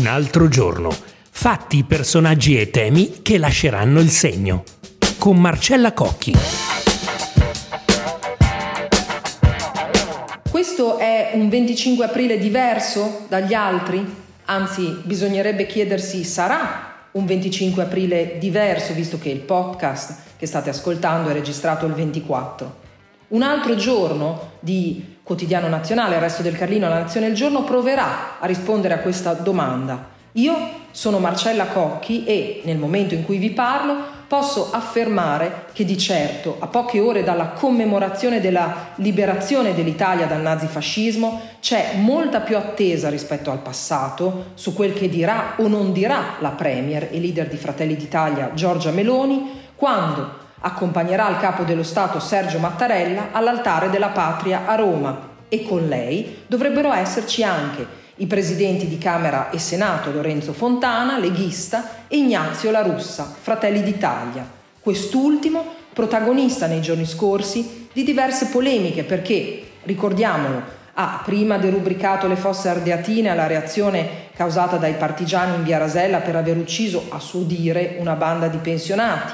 Un altro giorno. Fatti, personaggi e temi che lasceranno il segno. Con Marcella Cocchi. Questo è un 25 aprile diverso dagli altri? Anzi, bisognerebbe chiedersi, sarà un 25 aprile diverso, visto che il podcast che state ascoltando è registrato il 24. Un altro giorno di quotidiano nazionale, il resto del Carlino, la Nazione del Giorno, proverà a rispondere a questa domanda. Io sono Marcella Cocchi e nel momento in cui vi parlo posso affermare che di certo, a poche ore dalla commemorazione della liberazione dell'Italia dal nazifascismo, c'è molta più attesa rispetto al passato su quel che dirà o non dirà la Premier e leader di Fratelli d'Italia Giorgia Meloni quando accompagnerà il capo dello Stato Sergio Mattarella all'altare della patria a Roma e con lei dovrebbero esserci anche i presidenti di Camera e Senato Lorenzo Fontana, leghista, e Ignazio La Russa, Fratelli d'Italia. Quest'ultimo protagonista nei giorni scorsi di diverse polemiche perché, ricordiamolo, ha prima derubricato le fosse ardeatine alla reazione causata dai partigiani in via Rasella per aver ucciso, a suo dire, una banda di pensionati,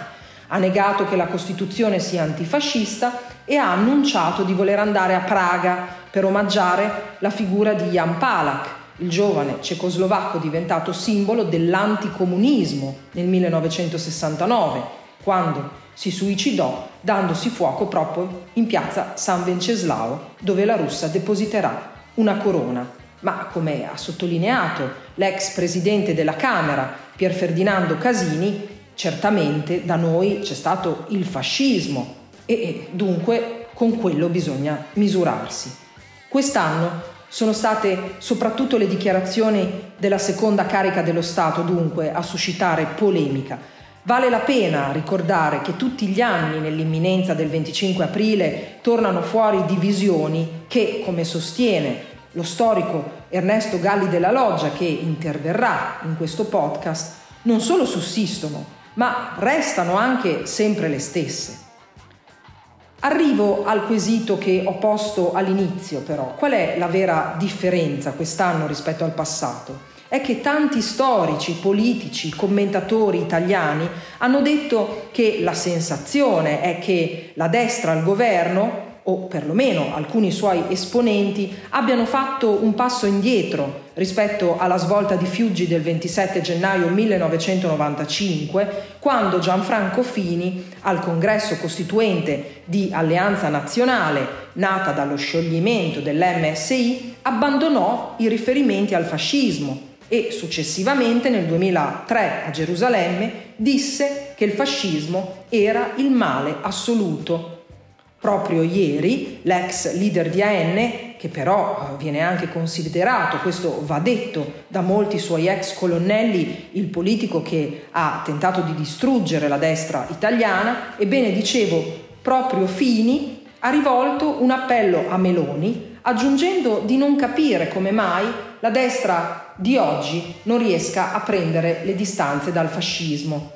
ha negato che la Costituzione sia antifascista e ha annunciato di voler andare a Praga per omaggiare la figura di Jan Palach, il giovane cecoslovacco diventato simbolo dell'anticomunismo nel 1969, quando si suicidò dandosi fuoco proprio in piazza San Venceslao, dove la russa depositerà una corona. Ma come ha sottolineato l'ex presidente della Camera, Pier Ferdinando Casini, certamente da noi c'è stato il fascismo e dunque con quello bisogna misurarsi. Quest'anno sono state soprattutto le dichiarazioni della seconda carica dello Stato, dunque, a suscitare polemica. Vale la pena ricordare che tutti gli anni, nell'imminenza del 25 aprile, tornano fuori divisioni che, come sostiene lo storico Ernesto Galli della Loggia, che interverrà in questo podcast, non solo sussistono, ma restano anche sempre le stesse. Arrivo al quesito che ho posto all'inizio però. Qual è la vera differenza quest'anno rispetto al passato? È che tanti storici, politici, commentatori italiani hanno detto che la sensazione è che la destra al governo o perlomeno alcuni suoi esponenti, abbiano fatto un passo indietro rispetto alla svolta di Fiuggi del 27 gennaio 1995, quando Gianfranco Fini, al congresso costituente di Alleanza Nazionale, nata dallo scioglimento dell'MSI, abbandonò i riferimenti al fascismo e successivamente nel 2003 a Gerusalemme disse che il fascismo era il male assoluto Proprio ieri l'ex leader di AN, che però eh, viene anche considerato, questo va detto da molti suoi ex colonnelli, il politico che ha tentato di distruggere la destra italiana, ebbene dicevo, proprio Fini ha rivolto un appello a Meloni aggiungendo di non capire come mai la destra di oggi non riesca a prendere le distanze dal fascismo.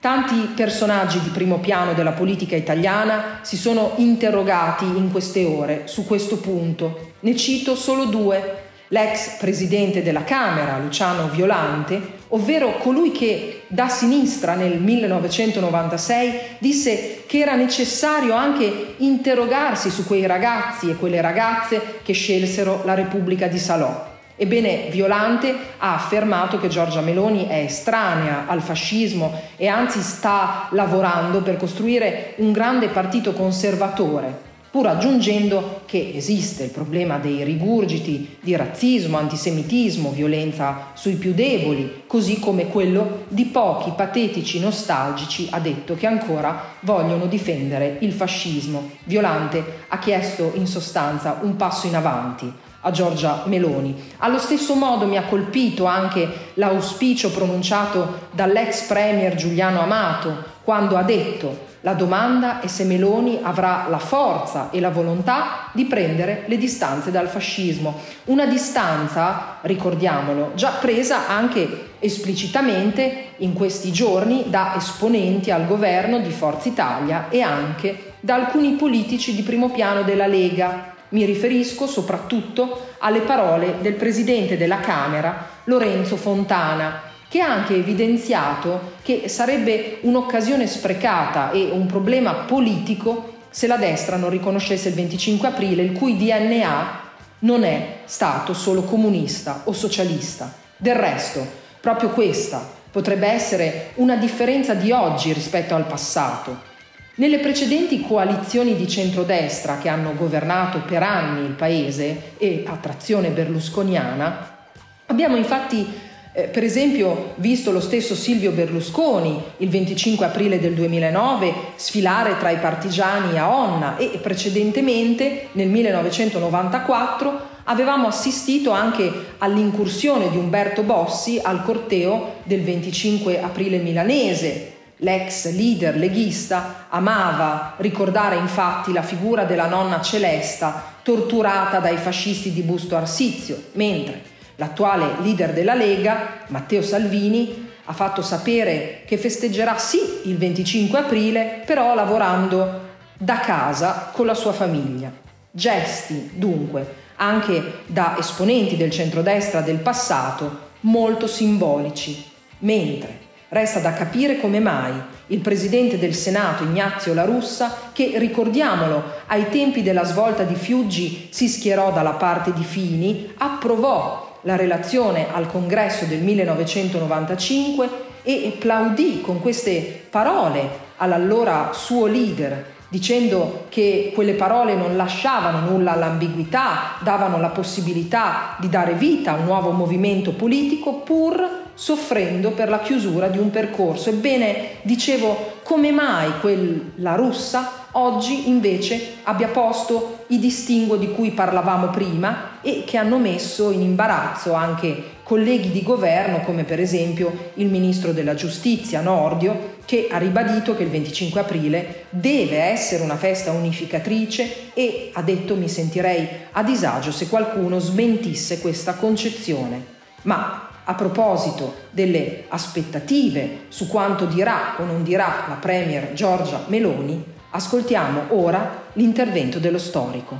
Tanti personaggi di primo piano della politica italiana si sono interrogati in queste ore su questo punto. Ne cito solo due. L'ex presidente della Camera, Luciano Violante, ovvero colui che da sinistra nel 1996 disse che era necessario anche interrogarsi su quei ragazzi e quelle ragazze che scelsero la Repubblica di Salò. Ebbene, Violante ha affermato che Giorgia Meloni è estranea al fascismo e anzi sta lavorando per costruire un grande partito conservatore, pur aggiungendo che esiste il problema dei rigurgiti di razzismo, antisemitismo, violenza sui più deboli, così come quello di pochi patetici nostalgici, ha detto, che ancora vogliono difendere il fascismo. Violante ha chiesto in sostanza un passo in avanti a Giorgia Meloni. Allo stesso modo mi ha colpito anche l'auspicio pronunciato dall'ex premier Giuliano Amato quando ha detto la domanda è se Meloni avrà la forza e la volontà di prendere le distanze dal fascismo. Una distanza, ricordiamolo, già presa anche esplicitamente in questi giorni da esponenti al governo di Forza Italia e anche da alcuni politici di primo piano della Lega Mi riferisco soprattutto alle parole del Presidente della Camera, Lorenzo Fontana, che ha anche evidenziato che sarebbe un'occasione sprecata e un problema politico se la destra non riconoscesse il 25 aprile, il cui DNA non è stato solo comunista o socialista. Del resto, proprio questa potrebbe essere una differenza di oggi rispetto al passato. Nelle precedenti coalizioni di centrodestra che hanno governato per anni il paese e a trazione berlusconiana, abbiamo infatti eh, per esempio, visto lo stesso Silvio Berlusconi il 25 aprile del 2009 sfilare tra i partigiani a Onna e precedentemente nel 1994 avevamo assistito anche all'incursione di Umberto Bossi al corteo del 25 aprile milanese. L'ex leader leghista amava ricordare infatti la figura della nonna Celesta torturata dai fascisti di Busto Arsizio, mentre L'attuale leader della Lega, Matteo Salvini, ha fatto sapere che festeggerà sì il 25 aprile, però lavorando da casa con la sua famiglia. Gesti, dunque, anche da esponenti del centrodestra del passato, molto simbolici, mentre resta da capire come mai il presidente del Senato Ignazio La Russa, che ricordiamolo ai tempi della svolta di Fiuggi si schierò dalla parte di Fini, approvò la relazione al congresso del 1995 e plaudì con queste parole all'allora suo leader, dicendo che quelle parole non lasciavano nulla all'ambiguità, davano la possibilità di dare vita a un nuovo movimento politico pur soffrendo per la chiusura di un percorso. Ebbene, dicevo, come mai quella russa oggi invece abbia posto i distinguo di cui parlavamo prima e che hanno messo in imbarazzo anche colleghi di governo come per esempio il ministro della giustizia Nordio che ha ribadito che il 25 aprile deve essere una festa unificatrice e ha detto mi sentirei a disagio se qualcuno smentisse questa concezione. Ma a proposito delle aspettative su quanto dirà o non dirà la Premier Giorgia Meloni, Ascoltiamo ora l'intervento dello storico.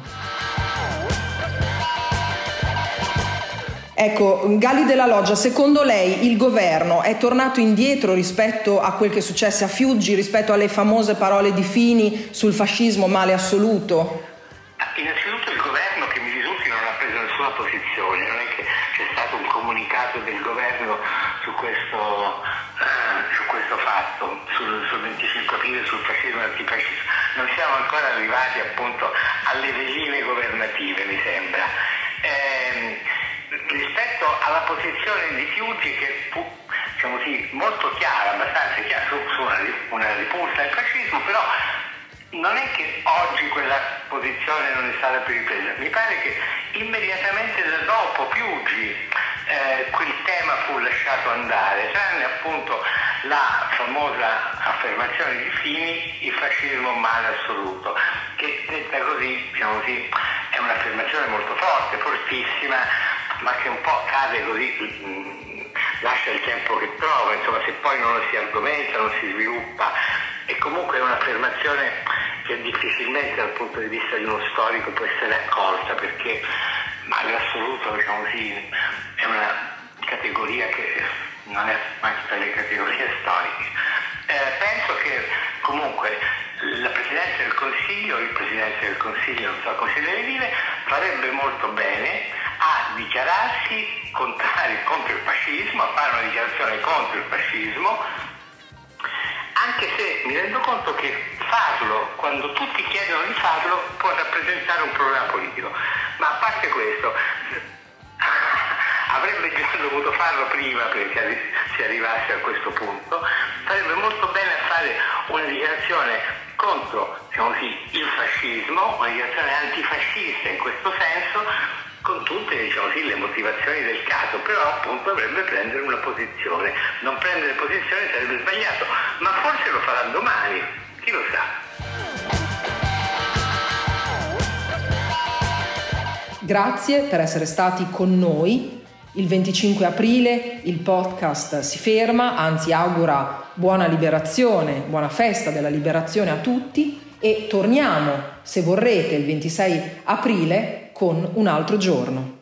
Ecco, Galli della Loggia, secondo lei il governo è tornato indietro rispetto a quel che successe a Fiuggi, rispetto alle famose parole di Fini sul fascismo male assoluto? Innanzitutto il governo che mi risulti non ha preso nessuna posizione, non comunicato del governo su questo, eh, su questo fatto, sul, sul 25 aprile, sul fascismo e l'antifascismo. Non siamo ancora arrivati appunto alle veline governative, mi sembra. Eh, rispetto alla posizione di Fiuggi che fu diciamo così, molto chiara, abbastanza chiara su, su una, una ripulsa del fascismo, però non è che oggi quella posizione non è stata più ripresa, mi pare che immediatamente dopo Piuggi eh, quel tema fu lasciato andare, tranne appunto la famosa affermazione di Fini, il fascismo male assoluto, che detta così, diciamo così, è un'affermazione molto forte, fortissima, ma che un po' cade così, mm, lascia il tempo che trova, insomma se poi non si argomenta, non si sviluppa, e comunque è un'affermazione che difficilmente dal punto di vista di uno storico può essere accolta, perché male assoluto, diciamo così, è una categoria che non è mai tra le categorie storiche. Eh, penso che comunque la Presidenza del Consiglio, il Presidente del Consiglio, non so come si deve dire, farebbe molto bene a dichiararsi contrari contro il fascismo, a fare una dichiarazione contro il fascismo, anche se mi rendo conto che farlo quando tutti chiedono di farlo può rappresentare un problema politico. Ma a parte questo, avrebbe già dovuto farlo prima perché si arrivasse a questo punto, sarebbe molto bene fare una dichiarazione contro diciamo così, il fascismo, una dichiarazione antifascista in questo senso, con tutte diciamo così, le motivazioni del caso, però appunto dovrebbe prendere una posizione. Non prendere posizione sarebbe sbagliato, ma forse lo farà domani, chi lo sa. Grazie per essere stati con noi. Il 25 aprile il podcast si ferma, anzi augura buona liberazione, buona festa della liberazione a tutti e torniamo, se vorrete, il 26 aprile con un altro giorno.